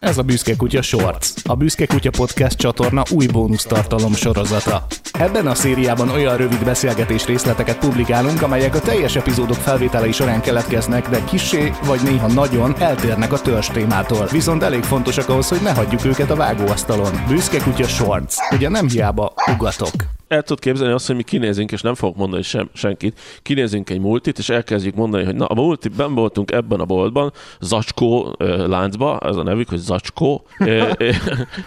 Ez a Büszke Kutya Shorts, a Büszke Kutya Podcast csatorna új bónusz tartalom sorozata. Ebben a szériában olyan rövid beszélgetés részleteket publikálunk, amelyek a teljes epizódok felvételei során keletkeznek, de kisé vagy néha nagyon eltérnek a törzs témától. Viszont elég fontosak ahhoz, hogy ne hagyjuk őket a vágóasztalon. Büszke Kutya Shorts. Ugye nem hiába ugatok el tudod képzelni azt, hogy mi kinézünk, és nem fogok mondani sem, senkit, kinézünk egy multit, és elkezdjük mondani, hogy na, a multiben voltunk ebben a boltban, Zacskó láncba, ez a nevük, hogy Zacskó.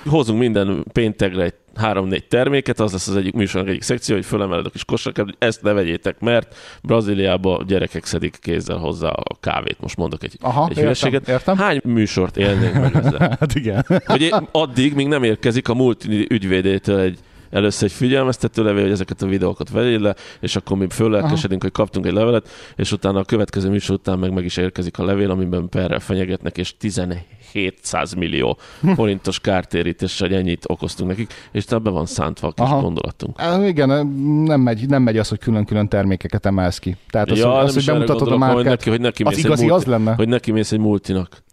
Hozunk minden péntekre egy három-négy terméket, az lesz az egyik műsornak egyik szekció, hogy fölemeled a kis kosarakat, hogy ezt ne vegyétek, mert Brazíliában gyerekek szedik kézzel hozzá a kávét. Most mondok egy, Aha, egy értem, értem. Hány műsort élnénk meg ezzel? hát igen. Hogy addig, míg nem érkezik a multi ügyvédétől egy először egy figyelmeztető levél, hogy ezeket a videókat vegyél le, és akkor mi föllelkesedünk, hogy kaptunk egy levelet, és utána a következő műsor után meg meg is érkezik a levél, amiben perrel fenyegetnek, és 1700 millió forintos kártérítéssel ennyit okoztunk nekik, és be van szántva a kis Aha. gondolatunk. É, igen, nem megy, nem megy az, hogy külön-külön termékeket emelsz ki. Tehát az, ja, az, hogy bemutatod a márkát, hogy neki, hogy neki az igazi multi, az lenne. Hogy neki mész egy multinak.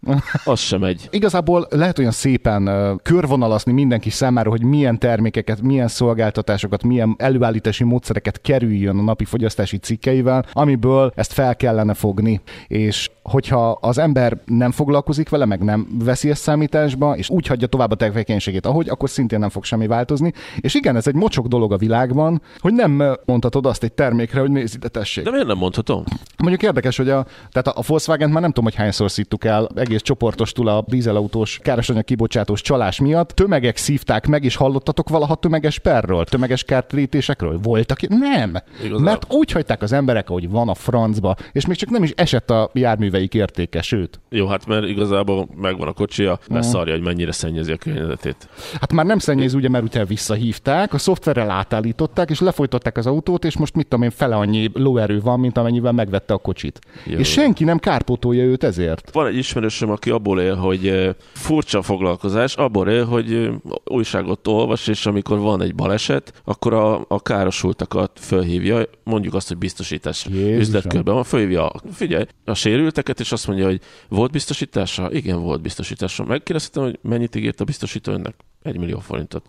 Az sem megy. Igazából lehet olyan szépen uh, körvonalazni mindenki számára, hogy milyen termékeket, milyen szolgáltatásokat, milyen előállítási módszereket kerüljön a napi fogyasztási cikkeivel, amiből ezt fel kellene fogni. És hogyha az ember nem foglalkozik vele, meg nem veszi ezt számításba, és úgy hagyja tovább a tevékenységét, ahogy, akkor szintén nem fog semmi változni. És igen, ez egy mocsok dolog a világban, hogy nem mondhatod azt egy termékre, hogy nézd ide, tessék. De miért nem mondhatom? Mondjuk érdekes, hogy a, tehát a Volkswagen már nem tudom, hogy hányszor szittuk el egész csoportostul a dízelautós károsanyag kibocsátós csalás miatt. Tömegek szívták meg, és hallottatok valaha tömeges perről, tömeges kártérítésekről? Voltak? Nem. Igazán. Mert úgy hagyták az emberek, hogy van a francba, és még csak nem is esett a járműveik értéke, sőt. Jó, hát mert igazából megvan a kocsia, szarja, hogy mennyire szennyezi a környezetét. Hát már nem szennyez, ugye, mert utána visszahívták, a szoftverrel átállították, és lefolytották az autót, és most mit tudom én, fele annyi lóerő van, mint amennyivel megvette a kocsit. Jó. És senki nem kárpótolja őt ezért. Van egy ismerősöm, aki abból él, hogy furcsa foglalkozás, abból él, hogy újságot olvas, és amikor van egy baleset, akkor a, a károsultakat fölhívja, mondjuk azt, hogy biztosítás Jézusom. üzletkörben van, fölhívja, figyelj, a sérülteket, és azt mondja, hogy volt biztosítása? Igen, volt biztosítása. Megkérdeztem, hogy mennyit ígért a biztosító önnek? Egy millió forintot.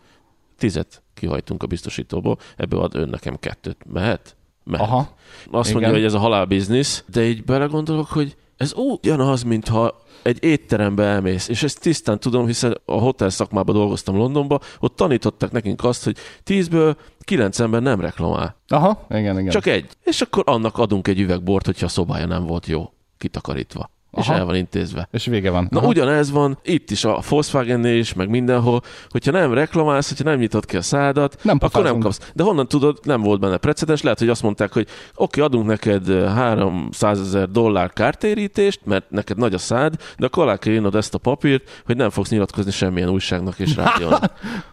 Tizet kihajtunk a biztosítóból, ebből ad ön nekem kettőt. Mehet? Mehet. Aha. Azt Igen. mondja, hogy ez a halálbiznisz, de így belegondolok, hogy ez ugyanaz, mintha egy étterembe elmész, és ezt tisztán tudom, hiszen a hotel szakmában dolgoztam Londonba, ott tanították nekünk azt, hogy tízből kilenc ember nem reklamál. Aha, igen, igen. Csak egy. És akkor annak adunk egy üvegbort, hogyha a szobája nem volt jó kitakarítva. Aha. és el van intézve. És vége van. Na Aha. ugyanez van itt is, a volkswagen is, meg mindenhol, hogyha nem reklamálsz, hogyha nem nyitott ki a szádat, nem akkor nem kapsz. De honnan tudod, nem volt benne precedens, lehet, hogy azt mondták, hogy oké, okay, adunk neked 300 ezer dollár kártérítést, mert neked nagy a szád, de akkor alá kell írnod ezt a papírt, hogy nem fogsz nyilatkozni semmilyen újságnak és rádiónak.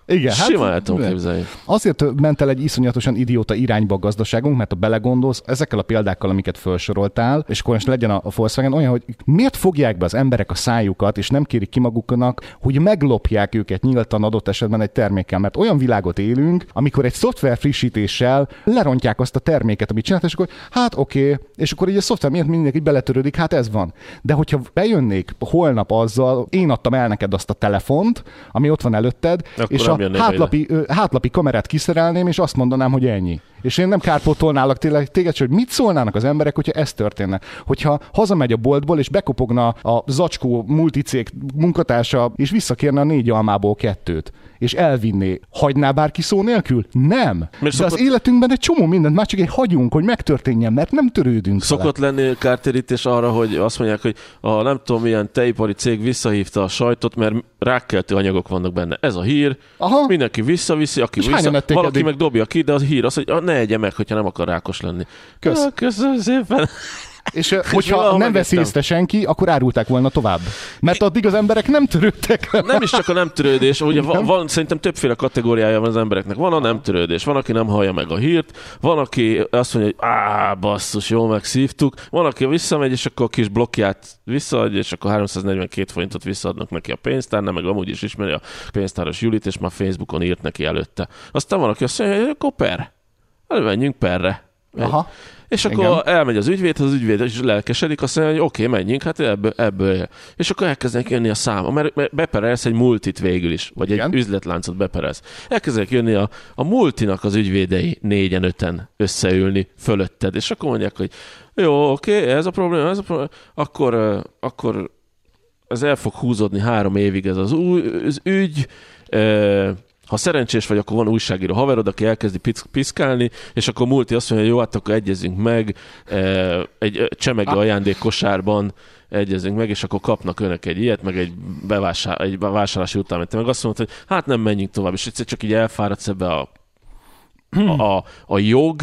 Igen, Simán hát, el tudom képzelni. Azért ment el egy iszonyatosan idióta irányba a gazdaságunk, mert ha belegondolsz, ezekkel a példákkal, amiket felsoroltál, és akkor most legyen a Volkswagen olyan, hogy miért fogják be az emberek a szájukat, és nem kérik ki maguknak, hogy meglopják őket nyíltan adott esetben egy termékkel, mert olyan világot élünk, amikor egy szoftver frissítéssel lerontják azt a terméket, amit csinált, és akkor hát oké, okay, és akkor így a szoftver miért mindenki beletörődik, hát ez van. De hogyha bejönnék holnap azzal, én adtam el neked azt a telefont, ami ott van előtted, akkor és a hátlapi, hátlapi kamerát kiszerelném, és azt mondanám, hogy ennyi. És én nem kárpótolnálak téged, hogy mit szólnának az emberek, hogyha ez történne. Hogyha hazamegy a boltból, és bekopogna a zacskó multicég munkatársa, és visszakérne a négy almából kettőt és elvinné. Hagyná bárki szó nélkül? Nem. Mert De szokott... az életünkben egy csomó mindent már csak egy hagyunk, hogy megtörténjen, mert nem törődünk. Szokott vele. lenni kártérítés arra, hogy azt mondják, hogy a nem tudom milyen tejipari cég visszahívta a sajtot, mert rákkeltő anyagok vannak benne. Ez a hír. Aha. Mindenki visszaviszi, aki és vissza, valaki eddig? meg dobja ki, de az hír az, hogy ne egye meg, hogyha nem akar rákos lenni. Kösz. Ja, köszönöm szépen. És hogyha nem veszi észre senki, akkor árulták volna tovább. Mert addig az emberek nem törődtek. Nem is csak a nem törődés, ugye van, van, szerintem többféle kategóriája van az embereknek. Van a nem törődés, van, aki nem hallja meg a hírt, van, aki azt mondja, hogy á, basszus, jól megszívtuk, van, aki visszamegy, és akkor a kis blokkját visszaadja, és akkor 342 forintot visszaadnak neki a pénztár, nem meg amúgy is ismeri a pénztáros Julit, és már Facebookon írt neki előtte. Aztán van, aki azt mondja, hogy akkor per. Menjünk perre. Aha. És akkor Igen. elmegy az ügyvéd, az ügyvéd is lelkesedik, azt mondja, hogy oké, okay, menjünk, hát ebből, ebből. És akkor elkezdenek jönni a számok, mert beperelsz egy multit végül is, vagy Igen. egy üzletláncot beperelsz. Elkezdenek jönni a, a multinak az ügyvédei négyen, öten összeülni fölötted, és akkor mondják, hogy jó, oké, okay, ez a probléma, ez a probléma, akkor, akkor ez el fog húzódni három évig ez az, új, az ügy, Ö, ha szerencsés vagy, akkor van újságíró haverod, aki elkezdi pisz- piszkálni, és akkor multi azt mondja, jó, hát akkor egyezünk meg, ö, egy ö, csemege ajándék kosárban egyezünk meg, és akkor kapnak önök egy ilyet, meg egy, bevásár, egy bevásárlási utána. Te meg. Azt mondod, hogy hát nem menjünk tovább, és egyszer csak így elfáradsz ebbe a, a, a, a jog,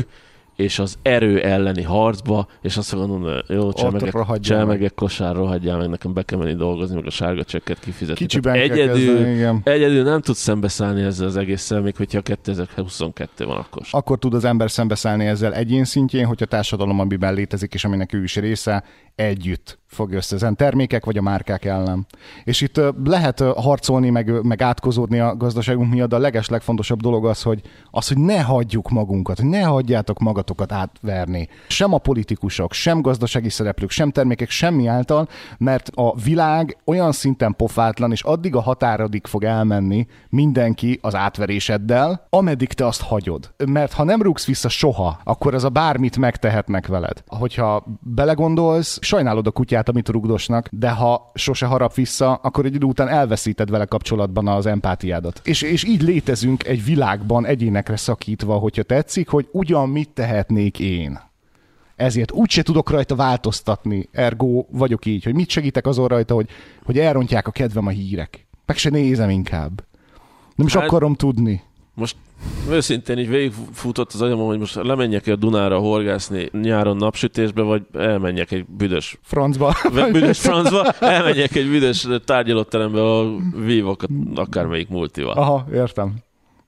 és az erő elleni harcba, és azt mondom, hogy jó, csemegek, rohadjál csemegek kosár, rohadjál meg, nekem be kell menni dolgozni, meg a sárga csekket kifizetni. Kicsiben egyedül, kezdeni, igen. egyedül nem tudsz szembeszállni ezzel az egésszel, még hogyha 2022 van akkor. Akkor tud az ember szembeszállni ezzel egyén szintjén, hogy a társadalom, amiben létezik, és aminek ő is része, együtt fog össze ezen termékek vagy a márkák ellen. És itt lehet harcolni, meg, meg átkozódni a gazdaságunk miatt, de a leges legfontosabb dolog az, hogy az, hogy ne hagyjuk magunkat, ne hagyjátok magatokat átverni. Sem a politikusok, sem gazdasági szereplők, sem termékek, semmi által, mert a világ olyan szinten pofátlan, és addig a határodig fog elmenni mindenki az átveréseddel, ameddig te azt hagyod. Mert ha nem rúgsz vissza soha, akkor az a bármit megtehetnek veled. Hogyha belegondolsz, sajnálod a kutyát, amit rugdosnak, de ha sose harap vissza, akkor egy idő után elveszíted vele kapcsolatban az empátiádat. És, és így létezünk egy világban egyénekre szakítva, hogyha tetszik, hogy ugyan mit tehetnék én. Ezért úgyse tudok rajta változtatni, ergo vagyok így, hogy mit segítek azon rajta, hogy, hogy elrontják a kedvem a hírek. Meg se nézem inkább. Nem is hát... akarom tudni. Most őszintén így végigfutott az agyamon, hogy most lemenjek a Dunára horgászni nyáron napsütésbe, vagy elmenjek egy büdös Francba. büdös francba, elmenjek egy büdös tárgyalóterembe, ahol vívok akármelyik multival. Aha, értem.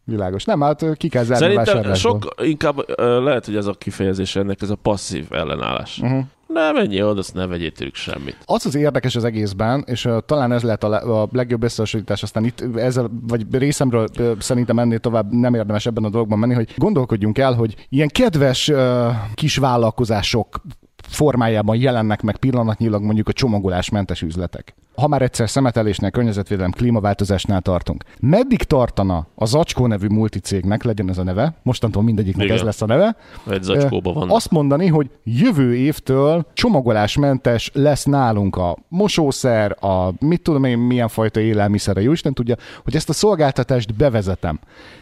Világos. Nem, hát ki kell zárni a Szerintem sok, inkább lehet, hogy ez a kifejezés ennek, ez a passzív ellenállás. Uh-huh. Ne menjél oda, azt ne vegyél tőlük semmit. Az az érdekes az egészben, és uh, talán ez lehet a, le, a legjobb összehasonlítás, aztán itt ezzel, vagy részemről uh, szerintem ennél tovább nem érdemes ebben a dologban menni, hogy gondolkodjunk el, hogy ilyen kedves uh, kis vállalkozások formájában jelennek meg pillanatnyilag mondjuk a csomagolásmentes üzletek. Ha már egyszer szemetelésnél, környezetvédelem, klímaváltozásnál tartunk. Meddig tartana a Zacskó nevű multicégnek, legyen ez a neve, mostantól mindegyiknek Igen. ez lesz a neve, Egy zacskóba van. azt mondani, hogy jövő évtől csomagolásmentes lesz nálunk a mosószer, a mit tudom én, milyen fajta élelmiszer, a Jóisten tudja, hogy ezt a szolgáltatást bevezetem.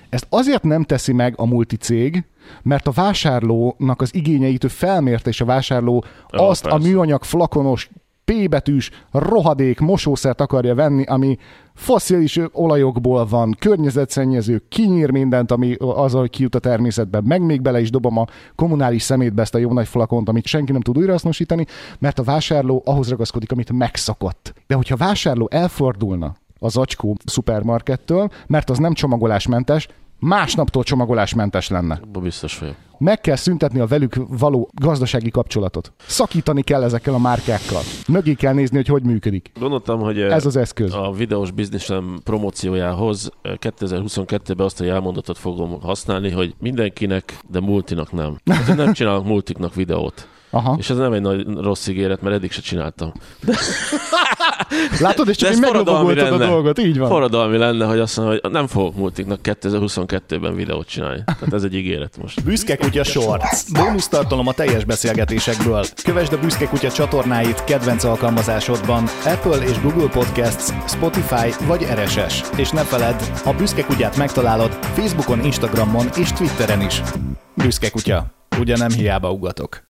Ezt azért nem teszi meg a multicég, mert a vásárlónak az igényeit ő felmérte, és a vásárló Jó, azt a persze. műanyag flakonos P betűs rohadék mosószert akarja venni, ami fosszilis olajokból van, környezetszennyező, kinyír mindent, ami azzal kijut a természetbe, meg még bele is dobom a kommunális szemétbe ezt a jó nagy flakont, amit senki nem tud újrahasznosítani, mert a vásárló ahhoz ragaszkodik, amit megszokott. De hogyha a vásárló elfordulna az acskó szupermarkettől, mert az nem csomagolásmentes, másnaptól csomagolásmentes lenne. Biztos vagyok. Meg kell szüntetni a velük való gazdasági kapcsolatot. Szakítani kell ezekkel a márkákkal. Mögé kell nézni, hogy hogy működik. Gondoltam, hogy eh, Ez az eszköz. a videós bizniszem promóciójához eh, 2022-ben azt a jelmondatot fogom használni, hogy mindenkinek, de multinak nem. Hát nem csinálok multiknak videót. Aha. És ez nem egy nagy rossz ígéret, mert eddig se csináltam. Látod, és csak De így meglovagoltad a lenne. dolgot. Így van. Forradalmi lenne, hogy azt mondom, hogy nem fogok multiknak 2022-ben videót csinálni. Tehát ez egy ígéret most. Büszke Kutya Shorts. Bónusz tartalom a teljes beszélgetésekből. Kövesd a Büszke Kutya csatornáit kedvenc alkalmazásodban. Apple és Google Podcasts, Spotify vagy RSS. És ne feledd, a Büszke Kutyát megtalálod Facebookon, Instagramon és Twitteren is. Büszke Kutya. Ugye nem hiába ugatok.